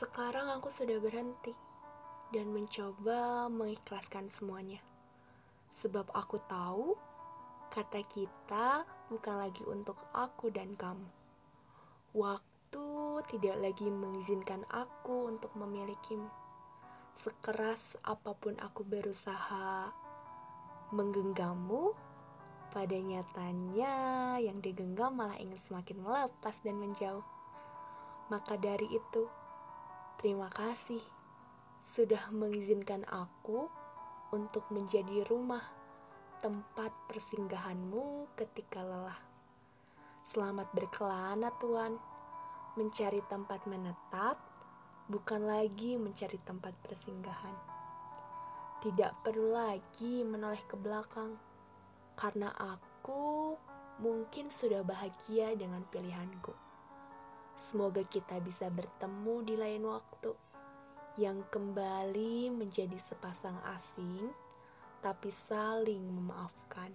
Sekarang aku sudah berhenti dan mencoba mengikhlaskan semuanya. Sebab aku tahu kata kita bukan lagi untuk aku dan kamu. Waktu tidak lagi mengizinkan aku untuk memilikimu. Sekeras apa pun aku berusaha menggenggammu, pada nyatanya yang digenggam malah ingin semakin melepas dan menjauh. Maka dari itu, terima kasih sudah mengizinkan aku untuk menjadi rumah tempat persinggahanmu ketika lelah. Selamat berkelana Tuan, mencari tempat menetap bukan lagi mencari tempat persinggahan. Tidak perlu lagi menoleh ke belakang, karena aku mungkin sudah bahagia dengan pilihanku. Semoga kita bisa bertemu di lain waktu yang kembali menjadi sepasang asing, tapi saling memaafkan.